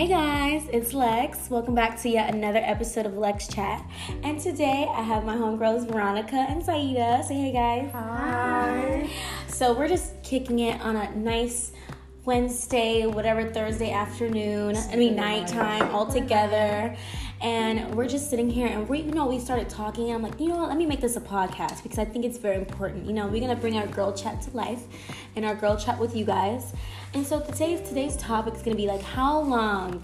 Hey guys, it's Lex. Welcome back to yet another episode of Lex Chat. And today I have my homegirls Veronica and Saida. Say hey guys. Hi. So we're just kicking it on a nice Wednesday, whatever Thursday afternoon, I mean nighttime all together. And we're just sitting here and we you know we started talking and I'm like, you know what, let me make this a podcast because I think it's very important. You know, we're gonna bring our girl chat to life and our girl chat with you guys. And so today's today's topic is gonna be like how long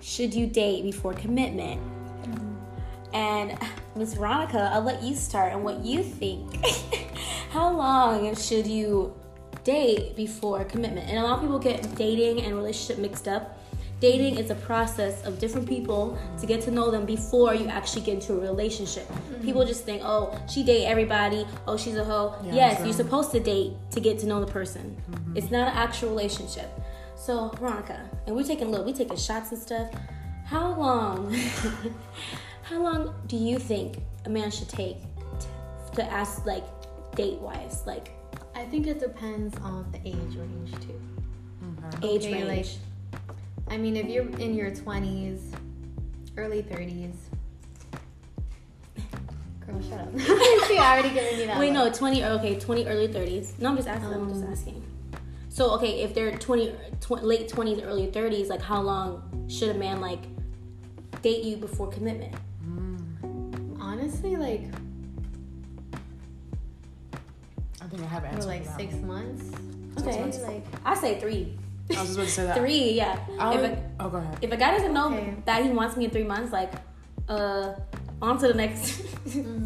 should you date before commitment? Mm-hmm. And Miss Veronica, I'll let you start on what you think. how long should you date before commitment? And a lot of people get dating and relationship mixed up. Dating is a process of different people to get to know them before you actually get into a relationship. Mm-hmm. People just think, oh, she date everybody. Oh, she's a hoe. Yeah, yes, you're supposed to date to get to know the person. Mm-hmm. It's not an actual relationship. So Veronica, and we're taking look, we're taking shots and stuff. How long? how long do you think a man should take t- to ask like date wise, like I think it depends on the age range too. age Okay, range? like- I mean, if you're in your 20s, early 30s. Girl, shut up. See, I already given you that. Wait, one. no, 20 or okay, 20 early 30s. No, I'm just asking. I'm just Um, asking. So, okay, if they're 20 tw- late 20s, early 30s, like how long should a man like date you before commitment? Honestly, like, I think I have an for answer. like for that six one. months. Okay. Maybe, like, I say 3. I was just about to say that. 3, yeah. I If would, a, oh, go ahead. if a guy doesn't know Okay. that he wants me in 3 months, like uh on to the next.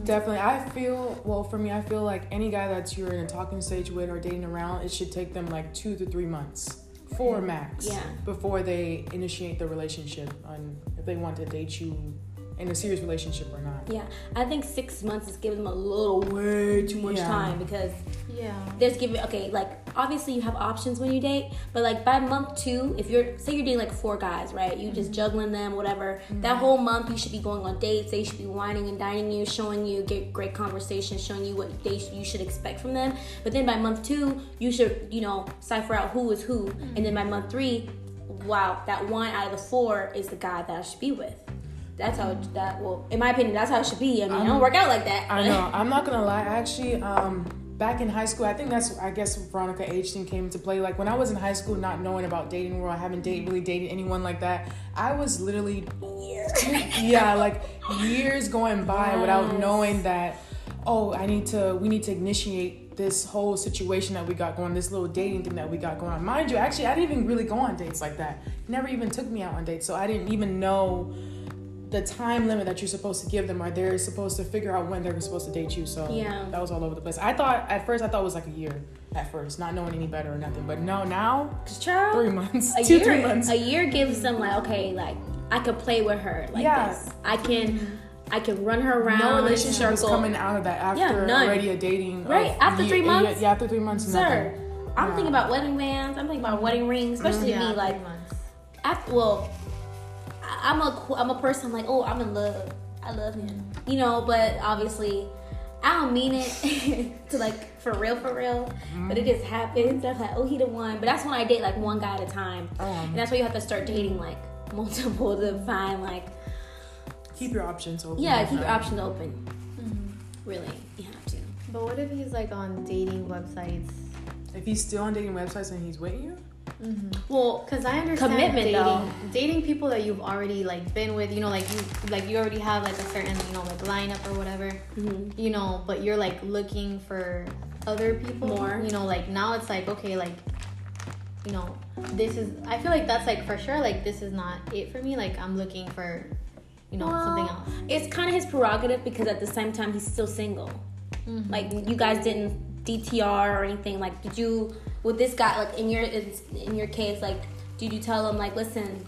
Definitely, I feel well. For me, I feel like any guy that you're in a talking stage with or dating around, it should take them like two to three months, four max, Yeah. before they initiate the relationship on if they want to date you in a serious relationship or not. yeah, I think 6 months is giving them a little way too much Yeah. time because yeah. there's giving okay like obviously you have options when you date but like by month two if you're say you're dating like four guys right? You just mm-hmm. juggling them whatever. Mm-hmm. That whole month you should be going on dates. They should be wining and dining you showing you get great conversation showing you what they you should expect from them. But then by month two you should you know cipher out who is who. And then by mm-hmm. month three wow that one out of the four is the guy that i should be with that's how it, that well in my opinion that's how it should be i mean it don't work out like that I know. I'm not gonna lie. Actually, um, back in high school, I think that's I guess Veronica age thing came into play. Like when I was in high school, not knowing about dating world, I haven't date really dated anyone like that. I was literally yeah, like years going by without knowing that. Oh, I need to. We need to initiate this whole situation that we got going. This little dating thing that we got going on. Mind you, actually, I didn't even really go on dates like that. Never even took me out on dates, so I didn't even know the time limit that you're supposed to give them or they're supposed to figure out when they're supposed to date you so Yeah. that was all over the place i thought at first i thought it was like a year at first not knowing any better or nothing but no now Child, three months a two year, three months A year gives them like, okay, like I could play with her like Yeah. this. I can, mm-hmm. I can run her around. no relationship circle. coming out of that after Yeah, none. already a dating Right, after a three year- months? yeah after three months Sir, nothing. I'm Yeah. thinking about wedding bands. I'm thinking about wedding rings, especially mm-hmm. yeah, me. Like three months. after, well, I'm a, qu- I'm a person. Like, oh, I'm in love. I love him, you know. But obviously, I don't mean it to like for real, for real. But it just happens. I'm like, oh, he the one. But that's when I date like one guy at a time, Um, and that's why you have to start dating like multiple to find like keep your options open Yeah, keep your options open. Really, you have to. But what if he's like on dating websites? if he's still on dating websites and he's with you Well, Because I understand Commitment, dating, though. dating people that you've already like been with, you know, like you like you already have like a certain you know like lineup or whatever, mhm. you know, but you're like looking for other people More. You know, like now it's like okay, like you know, this is. I feel like that's like for sure. Like this is not it for me. Like I'm looking for, you know, something else. It's kind of his prerogative because at the same time he's still single. Mhm. Like you guys didn't DTR or anything. Like did you with this guy? Like in your in your case, like did you tell him like, listen,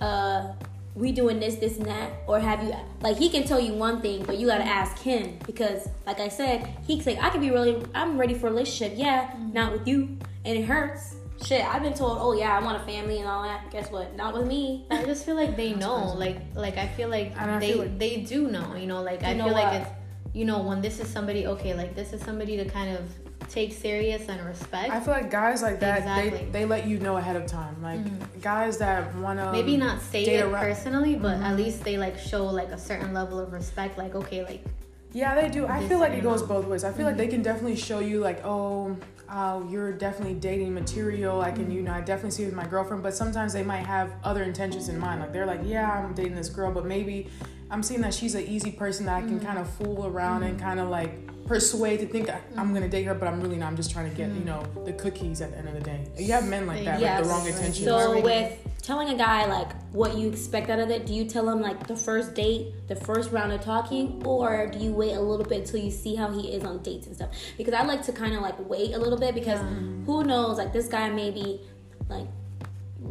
uh, we doing this, this, and that, or have you like he can tell you one thing, but you gotta ask him because, like I said, he can say I can be really, I'm ready for a relationship. Yeah, not with you, and it hurts. Shit, I've been told, oh yeah, I want a family and all that. Guess what? Not with me. I just feel like they know, like like I feel like I they feel like- they do know, you know, like I You know feel what? like it's you know when this is somebody okay, like this is somebody to kind of take serious and respect. I feel like guys like that Exactly. they they let you know ahead of time. Like guys that wanna Maybe not say it around- personally, but Mm-hmm. at least they like show like a certain level of respect. Like okay, like Yeah, they do. I feel like it goes both ways. I feel like they can definitely show you like, oh, uh, you're definitely dating material. I can, you know, I definitely see it with my girlfriend. But sometimes they might have other intentions in mind. Like they're like, yeah, I'm dating this girl, but maybe I'm seeing that she's an easy person that I can mm. kind of fool around and mm. kind of like persuade to think I- mm. I'm gonna date her, but I'm really not. I'm just trying to get, you know, the cookies at the end of the day. You have men like that, Yes. with the wrong intentions. So with telling a guy like what you expect out of it, do you tell him like the first date, the first round of talking, or do you wait a little bit until you see how he is on dates and stuff? Because I like to kind of like wait a little bit because who knows, like this guy maybe like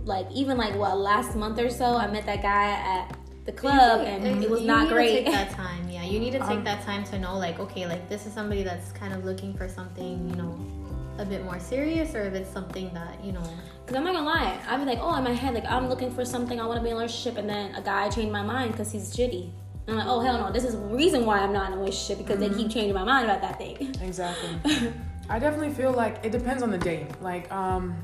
like even like what last month or so I met that guy at the club and it was you not need To great. take that time, yeah. You need to take Um, that time to know, like, okay, like this is somebody that's kind of looking for something, you know, a bit more serious, or if it's something that you know. Cause I'm not gonna lie, I'd be like, oh, in my head, like I'm looking for something, I want to be in a relationship, and then a guy changed my mind because he's jitty. I'm like, oh hell no, this is the reason why I'm not in a relationship because they keep changing my mind about that thing. Exactly. I definitely feel like it depends on the date. Like, um,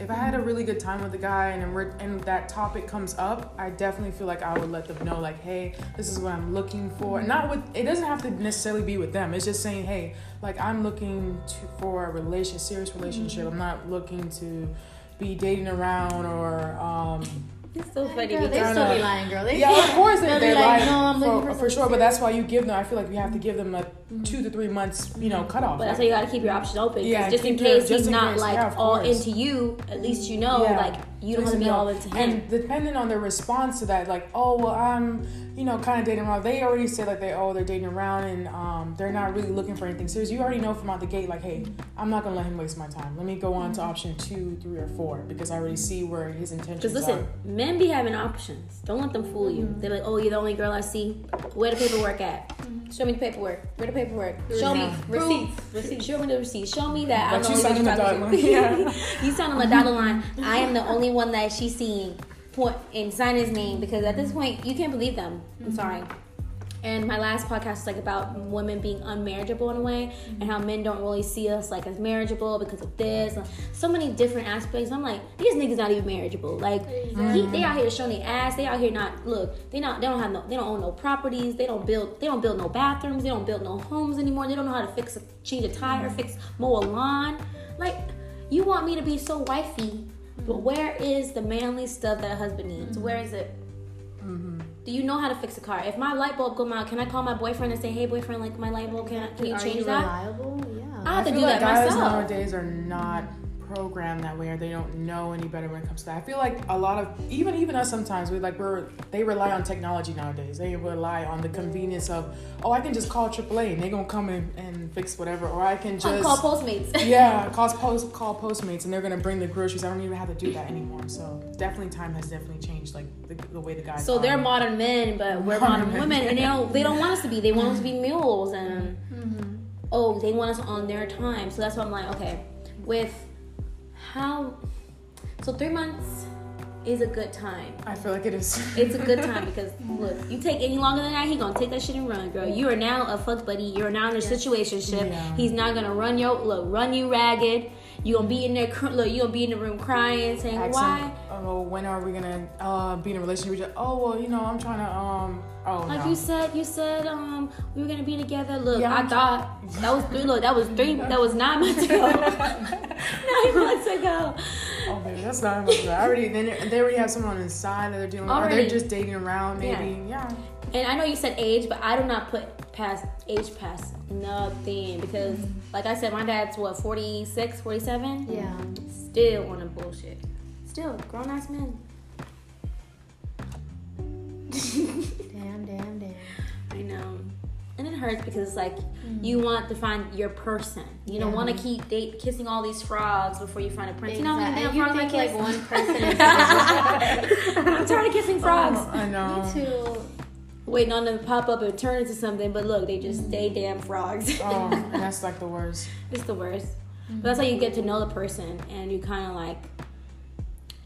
if I had a really good time with the guy and and that topic comes up, I definitely feel like I would let them know, like, hey, this is what I'm looking for. Not with it doesn't have to necessarily be with them. It's just saying, hey, like I'm looking to for a relation, serious relationship. I'm not looking to be dating around or um, It's so funny Girl, they because still be lying, girl. They yeah, of course they, They'll they be like, lie "No, I'm looking for, for for something sure. But that's why you give them. I feel like we have to give them a two to three months, you know, cutoff. But that's why you gotta keep your options open. Yeah, just in keep your- case just he's in not case. like Yeah, all course. into you, at least you know Yeah. like you don't want to be know. all into him. And depending on their response to that, like, oh well, I'm, you know, kind of dating around. They already said like they, oh, they're dating around and um, they're not really looking for anything serious. You already know from out the gate, like, hey, I'm not gonna let him waste my time. Let me go on to option two, three, or four because I already see where his intentions Because listen, are. men be having options. Don't let them fool you. Mm-hmm. They're like, oh, you're the only girl I see. Where the paperwork at? Mm-hmm. Show me the paperwork. Where the paperwork? Show me Receipts. proof. Receipts. Receipts. Show me the receipts. Show me that I'm But the you only signed one the dotted line. Yeah. you signed on the dotted line. I am the only one that she's seeing. Point and sign his name because at this point you can't believe them. Mm-hmm. I'm sorry. And my last podcast was like about women being unmarriageable in a way, and how men don't really see us like as marriageable because of this. and So many different aspects. I'm like, these niggas not even marriageable. Like, he, they out here showing their ass. They out here not look. They not. They don't have no. They don't own no properties. They don't build. They don't build no bathrooms. They don't build no homes anymore. They don't know how to fix a change a tire, mm-hmm. fix mow a lawn. Like, you want me to be so wifey, but mm-hmm. where is the manly stuff that a husband needs? Where is it? Mm-hmm. Do you know how to fix a car? If my light bulb come out, can I call my boyfriend and say, "Hey, boyfriend, like my light bulb, can I, can you Are change you that?" reliable? Yeah. I have to I do feel that like guys myself. nowadays are not programmed that way, or they don't know any better when it comes to that. I feel like a lot of even even us sometimes we like we're they rely on technology nowadays. They rely on the convenience of oh I can just call AAA and they're gonna come in and fix whatever, or I can I just call Postmates. yeah call post call Postmates and they're gonna bring the groceries. I don't even have to do that anymore. So definitely time has definitely changed like the, the way the guys. So are. they're modern men, but we're Modern modern women, and they don't they don't want us to be. They want us to be mules, and mm-hmm. oh, they want us on their time. So that's why I'm like, okay, with how, so three months is a good time. I feel like it is. It's a good time because look, you take any longer than that, he gonna take that shit and run, girl. You are now a fuck buddy. You're now in a situationship. Yeah. He's not gonna run your look, run you ragged. You gonna be in there, cr- look, you gonna be in the room crying, saying Ask why. oh, when are we gonna uh, be in a relationship? Oh, well, you know, I'm trying to um. Oh, Like no. you said, you said um we were gonna be together. Look, Yeah, I thought that was three. Look, that was three. That was nine months ago. nine months ago. Oh, baby, that's not much. I already then they already have someone on the side that they're dealing with, or they're just dating around. Maybe, yeah. And I know you said age, but I do not put past age past nothing because, like I said, my dad's what 46, 47. Yeah. Still on a bullshit. Still grown ass men. Damn, damn, damn. I know. And it hurts because it's like mm. you want to find your person. You don't want to keep date kissing all these frogs before you find a prince. You know how many Exactly. And you I think kiss? like one person is I'm tired of kissing oh, frogs. Oh, I know. Me too. Waiting on them to pop up and turn into something, but look, they just stay damn frogs. Oh, that's like the worst. it's the worst. But that's mm-hmm. how you get to know the person and you kind of like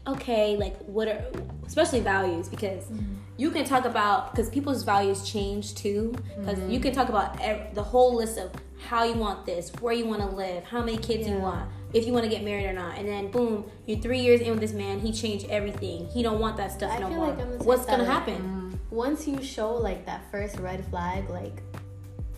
okay, like what are especially values because mm-hmm. you can talk about because people's values change too because you can mm-hmm. talk about ev- the whole list of how you want this, where you want to live, how many kids you want, if you want to get married or not, and then boom, you're three years in with this man, he changed everything. He don't want that stuff I no feel more. like I'm the What's gonna like, happen? Once you show like that first red flag, like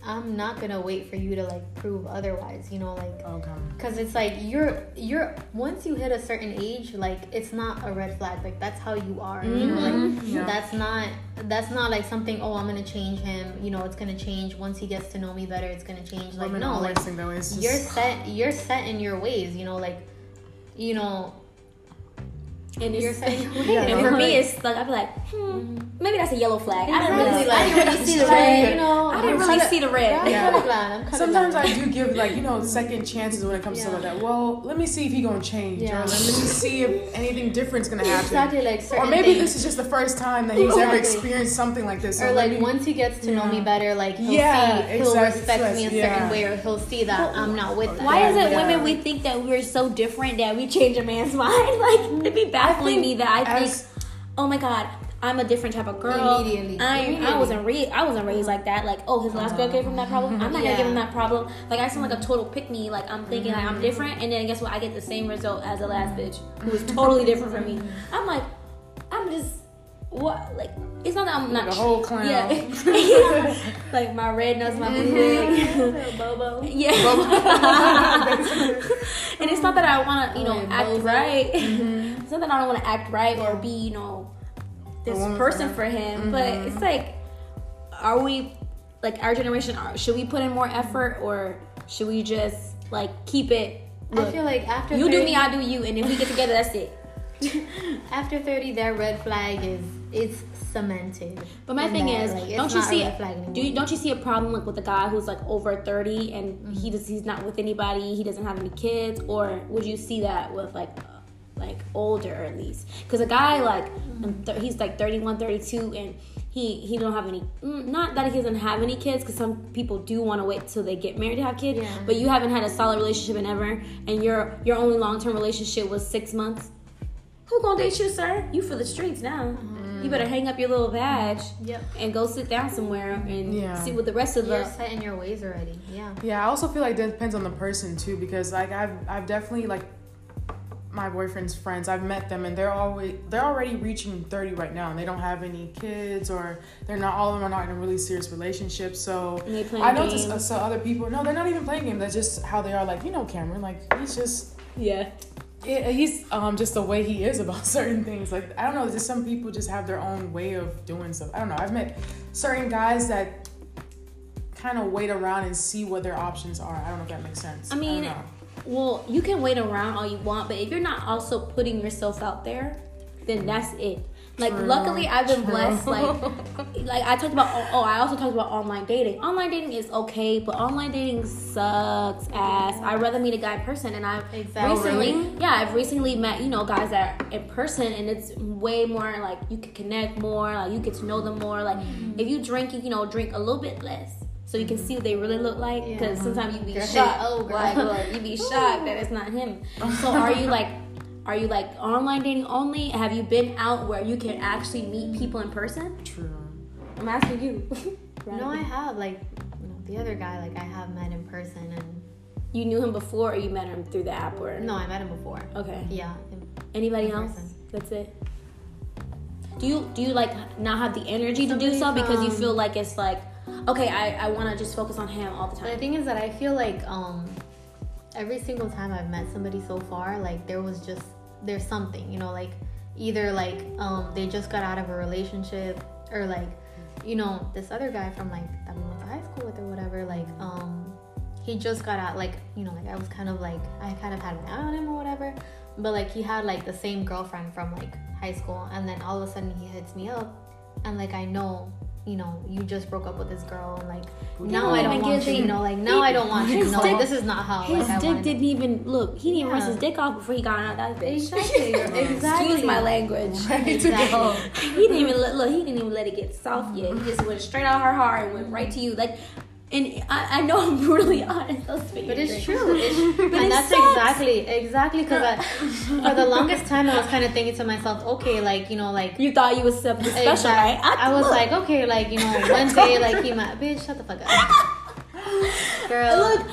I'm not gonna wait for you to like prove otherwise. You know, like Okay. because it's like you're you're once you hit a certain age, like it's not a red flag. Like that's how you are. You know, like Mhm. Yeah. that's not that's not like something. Oh, I'm gonna change him. You know, it's gonna change once he gets to know me better. It's gonna change. Like Women no, always like think that way. It's just, you're set. You're set in your ways. You know, like you know. And it's, Yeah, and for me, it's like I'd be like, hmm, maybe that's a yellow flag. I didn't really, Exactly, I didn't really see the like, red. You know, I didn't I'm really kinda- see the red. I'm Yeah. colorblind. I'm colorblind. Sometimes I do give like you know second chances when it comes to Yeah. stuff like that. Well, let me see if he gonna change, Yeah. or let me see if anything different's gonna happen. exactly like Or maybe things. this is just the first time that he's ever experienced something like this. So or like me- once he gets to know me better, like he'll Yeah, see, he'll exactly. respect me a certain way, or he'll see that I'm not with that. Why is it women we think that we're so different that we change a man's mind? Like it'd be baffling me that I think, as- oh my god, I'm a different type of girl. Immediately. I I Immediately. wasn't re- I wasn't raised like that. Like oh his last girl came from that problem. I'm not gonna give him that problem. Like I sound like a total pick me. Like I'm thinking like I'm mm-hmm. different, and then guess what? I get the same result as the last bitch who was totally different from me. I'm like, I'm just what like. It's not that I'm not The whole clown. Yeah, like my red nose, my mm-hmm. blue wig. Bobo. Yeah. and it's not that I want to, you know, oh, Like act bozo. right. Mm-hmm. It's not that I don't want to act right or be, you know, this A woman for person him. for him. But mm-hmm. it's like, are we, like our generation, are, should we put in more effort or should we just like keep it? I feel like after you 30, do me, I do you, and if we get together, that's it. after thirty, that red flag is it's cemented. But my thing that, is, like, don't you see? Do you, don't you see a problem like with a guy who's like over thirty and Mm-hmm. he just he's not with anybody, he doesn't have any kids, or would you see that with like like older at least? Because a guy like Mm-hmm. um, th- he's like 31, 32 and he he don't have any mm, not that he doesn't have any kids because some people do want to wait till they get married to have kids Yeah. but you haven't had a solid relationship in ever and your your only long-term relationship was six months who gonna date you sir you for the streets now you better hang up your little badge Yep. and go sit down somewhere and Yeah. see what the rest of You're the set in your ways already. Yeah. Yeah, I also feel like that depends on the person too, because like I've I've definitely like my boyfriend's friends. I've met them and they're always they're already reaching thirty right now, and they don't have any kids or they're not all of them are not in a really serious relationship. So And they playing I noticed uh, so other people no, they're not even playing games. That's just how they are. Like you know, Cameron, like he's just yeah yeah, he's um just the way he is about certain things. Like I don't know, just some people just have their own way of doing stuff. I don't know. I've met certain guys that kind of wait around and see what their options are. I don't know if that makes sense. I mean, don't well you can wait around all you want but if you're not also putting yourself out there then that's it like True, luckily i've been true. blessed like like i talked about oh i also talked about online dating online dating is okay but online dating sucks ass i'd rather meet a guy in person and i've Exactly. recently Oh, yeah i've recently met you know guys that are in person and it's way more like you can connect more like you get to know them more like Mm-hmm. if you drink you know drink a little bit less so you can see what they really look like Yeah. because sometimes you be Girl, shocked oh, girl. like you be shocked that it's not him so are you like are you like online dating only have you been out where you can actually meet people in person True. i'm asking you No, I have like the other guy. Like I have met in person, and you knew him before or you met him through the app or no, I met him before. okay Yeah. in- anybody In else person. that's it do you do you like not have the energy to do Somebody so because you feel like it's like okay i, I want to just focus on him all the But the thing is that I feel like um every single time I've met somebody so far, like there was just there's something, you know, like either like um they just got out of a relationship or like you know this other guy from like that we went to high school with or whatever, like um he just got out like you know like I was kind of like I kind of had an eye on him or whatever, but like he had like the same girlfriend from like high school, and then all of a sudden he hits me up, and like I know. You know, you just broke up with this girl, and like now I don't don't want give you. the- You know, like now I don't want you. His No, like dick- this is not how. his like, dick wanted- didn't even look he didn't rinse Yeah. his dick off before he got out that bitch Exactly. exactly. excuse my language Ready to go. Exactly. he didn't even let look. He didn't even let it get soft yet. He just went straight out her heart and went right to you. Like And I, I know I'm brutally honest. But it's true. It's, and that's sucks. exactly exactly because for the longest time I was kind of thinking to myself, okay, like you know, like You thought you was something special, right? I, was look, like, okay, like you know, one day, like he might, bitch, shut the fuck up, girl. look,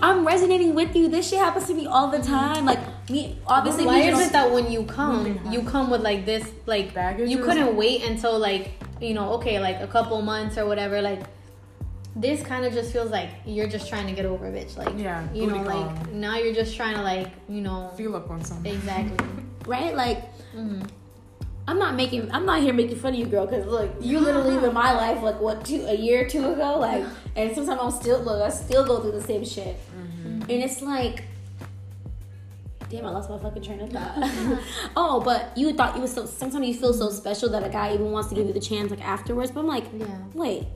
I'm resonating with you. This shit happens to me all the time. Like me, obviously, Why is it that when you come, you come with like this, like Baggage you couldn't wait until like you know, okay, like a couple months or whatever, like. This kind of just feels like you're just trying to get over a bitch, like Yeah, you know, booty like now you're just trying to like you know, Feel up on something. exactly. right? Like hmm I'm not making. I'm not here making fun of you, girl. Because look, you literally live my life like what two a year or two ago, like, and sometimes I'm still look. I still go through the same shit, and it's like, damn, I lost my fucking train of thought. oh, but you thought you was so. Sometimes you feel so special that a guy even wants to give you the chance like afterwards. But I'm like, Yeah. wait.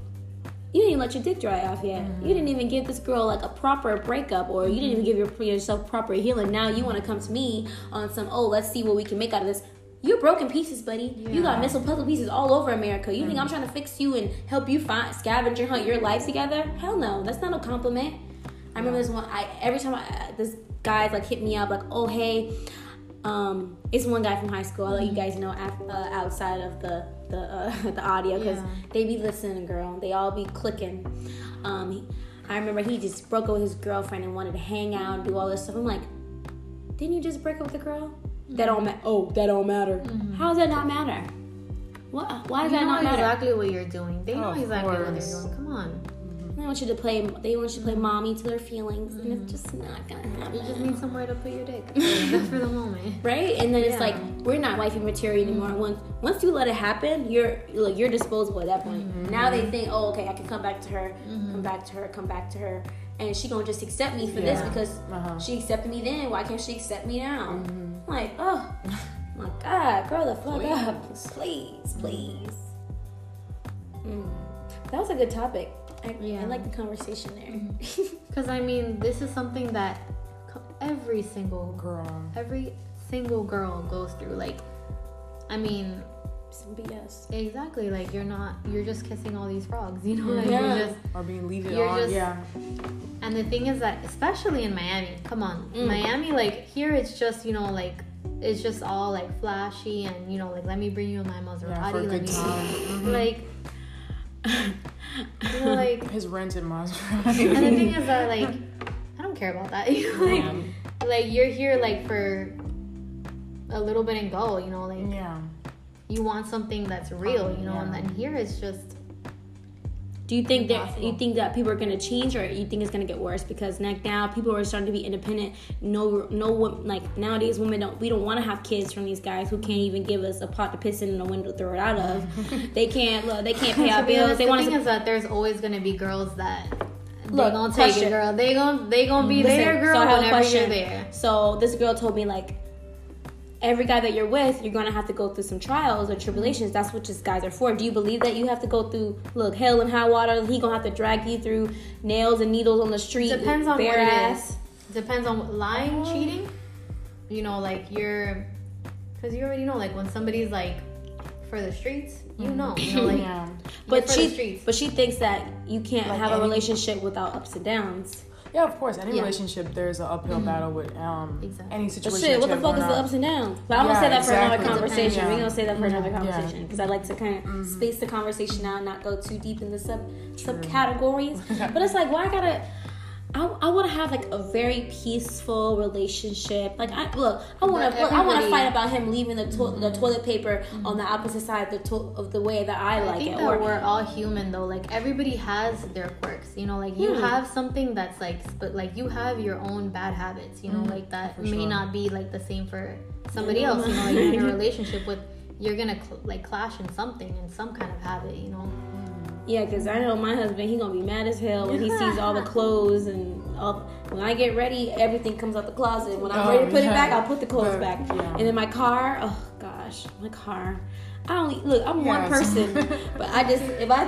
You didn't even let your dick dry off yet. You didn't even give this girl like a proper breakup, or you didn't even give your, yourself proper healing. Now you want to come to me on some, oh, let's see what we can make out of this. You're broken pieces, buddy. You got Yeah. missile puzzle pieces all over America. You think I'm trying to fix you and help you find scavenger hunt your life together? Hell no, that's not a compliment. I remember this one. I every time I, this guy's like hit me up like, oh hey, um, it's one guy from high school. I'll let you guys know af- uh, outside of the the uh, the audio because Yeah. they be listening, girl. They all be clicking. Um, he- I remember he just broke up with his girlfriend and wanted to hang out and do all this stuff. I'm like, didn't you just break up with the girl? That don't matter. Oh, that don't matter. How does that not matter? What? Why does They that not matter? exactly what you're doing. They know exactly what they're doing. Come on. They want you to play. They want you to play mommy to their feelings, and it's mm-hmm. just not gonna happen. You just need somewhere to put your dick. For the moment. right? And then it's like we're not wifey material anymore. Mm-hmm. Once once you let it happen, you're like you're disposable at that point. Mm-hmm. Now they think, oh, okay, I can come back to her, come back to her, come back to her, and she gonna just accept me for this because Uh-huh. she accepted me then. Why can't she accept me now? I'm like, oh my god, grow the fuck up, please, please. Mm. That was a good topic. I, I Yeah. like the conversation there. Because I mean, this is something that every single Girl. every single girl goes through. Like, I mean, Some BS. exactly. Like you're not. You're just kissing all these frogs. You know, like Yeah. you're just. Or being leaded You're on. just- yeah. And the thing is that, especially in Miami, come on, Mm. Miami, like here, it's just you know like. It's just all like flashy and you know like let me bring you my Maserati, Yeah, for a let good me time. Mhm. like you know like His rented Maserati. and the thing is that like I don't care about that. You know, like, Yeah. like you're here like for a little bit and go. You know, like yeah. you want something that's real. You know, and then here it's just Do you think that you think that people are gonna change, or you think it's gonna get worse? Because like now, people are starting to be independent. No, no, like nowadays, women don't. We don't want to have kids from these guys who can't even give us a pot to piss in and a window to throw it out of. they can't. Look, they can't pay our bills. They the want thing to. is that there's always gonna be girls that they Look, gonna take question. it, girl. They gonna they gonna be Listen, there, girl, so I have a whenever question. you're there. So this girl told me like. Every guy that you're with, you're gonna have to go through some trials or tribulations. That's what just guys are for. Do you believe that you have to go through, look, hell and high water? He gonna have to drag you through nails and needles on the street. Depends on bare what it ass. is. Depends on lying, um, cheating. You know, like you're, because you already know, like when somebody's like for the streets, you know, you know, like yeah. But she, but she thinks that you can't Like have a relationship without ups and downs. Yeah, of course. Any Yeah. relationship, there's an uphill mm-hmm. battle with um Exactly. any But situation. shit, what the fuck is the ups and downs? But I'm gonna say that for another mm-hmm. conversation. Yeah. We're gonna say that for another conversation because I like to kind of mm-hmm. space the conversation out, and not go too deep in the sub subcategories. but it's like, why I gotta? I, I want to have like a very peaceful relationship. Like I look, I want to I want to fight about him leaving the to- the toilet paper on the opposite side of the to- of the way that I I like think it. that Or we're all human though. Like everybody has their quirks. You know, like you Hmm. have something that's like, but like you have your own bad habits. You know, like that for may sure. not be like the same for somebody else. You know, like you're in a relationship with, you're gonna cl- like clash in something in some kind of habit. You know. Yeah, because I know my husband, he gonna be mad as hell when he sees all the clothes and all. When I get ready, everything comes out the closet. When I'm Oh, ready to put it back, I'll put the clothes But, back. yeah. And then my car, oh gosh, my car. I only look. I'm one person, but I just if I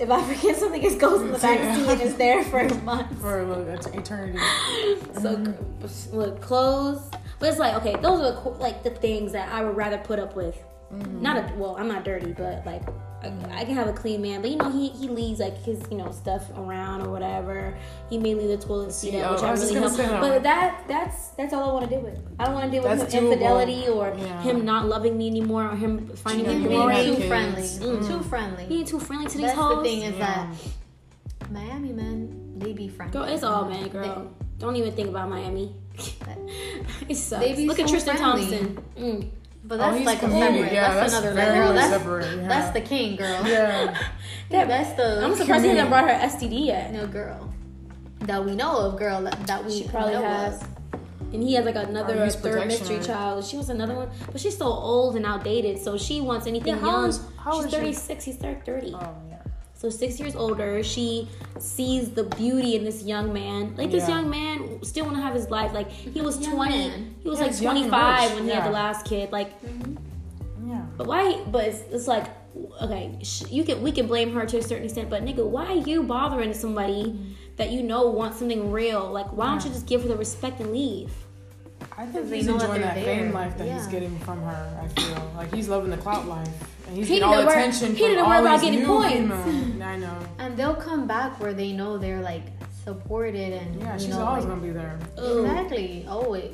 if I forget something, it goes in the back seat and it's there for months. For a little eternity. So Mm-hmm. look, clothes. But it's like okay, those are like the things that I would rather put up with. Mm-hmm. Not a well, I'm not dirty, but like I, I can have a clean man, but you know he he leaves like his you know stuff around or whatever. He may leave the toilet seat See, up, which oh, I I really help. But that that's that's all I want to deal with. I don't want to deal with That's him doable. infidelity or Yeah. him not loving me anymore or him finding Cheating a Being on too kids. friendly. Mm. Too friendly. He ain't too friendly to these That's hoes. the thing is Yeah. that Miami men, they be friendly. Girl, it's all man, girl. Don't even think about Miami. it sucks. They be Look at Tristan friendly. Thompson. Mm. But Oh, that's he's like a comedic. separate. Yeah, that's, that's another very girl. That's separate, yeah. that's the king, girl. Yeah. That- That's the I'm surprised he hasn't brought her STD yet. no girl that we know of, girl that, that we She probably know has. Of. And he has like another Or third protection mystery child. She was another one, but she's so old and outdated. So she wants anything Yeah, how young. is- how she's is she? 36. He's 30. Oh yeah. So six years older, she sees the beauty in this young man. Like this Yeah. young man still want to have his life. Like he was Young 20. man. He was Yeah, like he's young and 25 rich. when he had the last kid. Like, mm-hmm. Yeah. but why? But it's, it's like, okay, sh- you can we can blame her to a certain extent. But nigga, why are you bothering somebody mm-hmm. that you know wants something real? Like, why don't you just give her the respect and leave? I think he's know that enjoying they're that fame life that he's getting from her. I feel like he's loving the clout life, and he's He getting all didn't worry- attention he from didn't all worry about these getting new points. female- I know. And they'll come back where they know they're like supported and Yeah, you she's know, always like- gonna be there. Ooh. exactly. Always.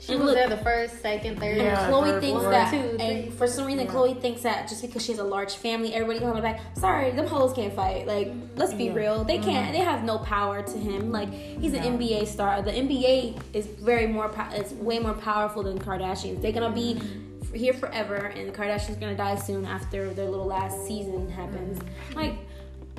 She And was look- there the first, second, third. Yeah. Khloé her thinks four. that, Two, three. and for some reason, Yeah. Khloé thinks that just because she has a large family, everybody on her back. Sorry, them hoes can't fight. Like, let's be Yeah. real, they can't. Mm-hmm. They have no power to him. Like, he's an NBA star. The NBA is very more. It's way more powerful than Kardashians. They're gonna be Mm-hmm. f- here forever, and the Kardashians gonna die soon after their little last season happens. Mm-hmm. Like.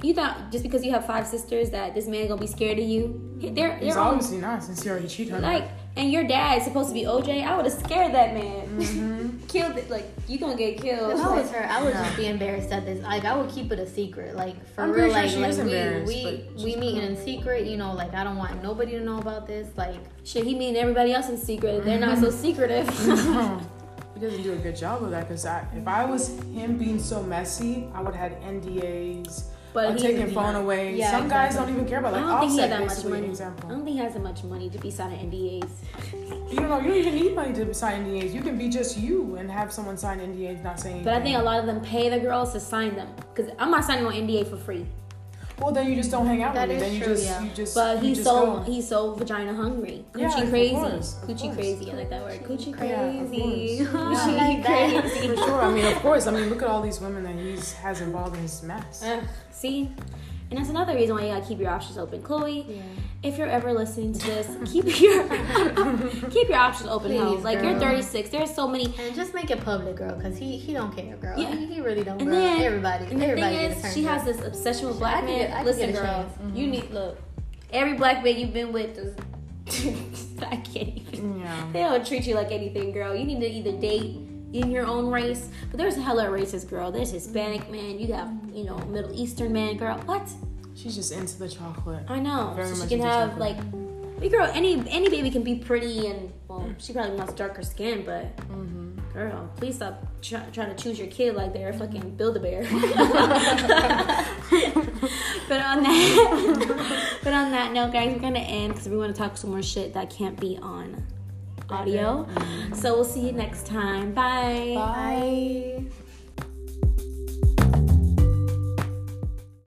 You thought just because you have five sisters that this man gonna be scared of you? They're they're on obviously not since he already cheated on her. like, and your dad is supposed to be OJ. I would have scared that man. Mm-hmm. Killed it. Like you gonna get killed. If I was her, I would just be embarrassed at this. Like I would keep it a secret. Like for I'm real, sure like she like is we we we she's meeting in secret. You know, like I don't want nobody to know about this. Like should he mean everybody else in secret. They're not so secretive. He doesn't do a good job of that. Because if I was him being so messy, I would have had NDAs. But he taking phone away. Yeah, Some guys don't even care about I don't think he Offset, had that much money. an I don't think he has that much money to be signing NDAs. You don't know. You don't even need money to sign NDAs. You can be just you and have someone sign NDAs, not saying. But I think a lot of them pay the girls to sign them because I'm not signing no NDA for free. Well, then you just don't hang out That with me. Then you true, just, yeah. you just. But you he's just so go. he's so vagina hungry, Yeah, coochie of crazy, course, of coochie course, crazy. I like that word, coochie Yeah, of crazy, course. coochie Yeah, I like crazy. For sure. I mean, of course. I mean, look at all these women that he's has involved in his mess. Ugh, see, and that's another reason why you gotta keep your options open, Khloé. yeah. If you're ever listening to this, keep your keep your options open. Please, like you're 36. There's so many. And just make it public, girl, because he he don't care, girl. Yeah. He, he really don't. And girl. then everybody, And the everybody thing is, she has this obsession with black men. get- Listen, girl, you mm-hmm. need look. Every black man you've been with is. I can't even. Yeah. They don't treat you like anything, girl. You need to either date in your own race, but there's a hella racist girl. There's Hispanic man. You got you know Middle Eastern man, girl. What? She's just into the chocolate. I know. Very so she can have chocolate. like, we girl. Any any baby can be pretty and well, she probably wants darker skin, but Mm-hmm. girl, please stop try, trying to choose your kid like they're fucking Build a Bear. but on that, but on that note, guys, we're gonna end because we want to talk some more shit that can't be on audio. Mm-hmm. So we'll see you next time. Bye. Bye. Bye.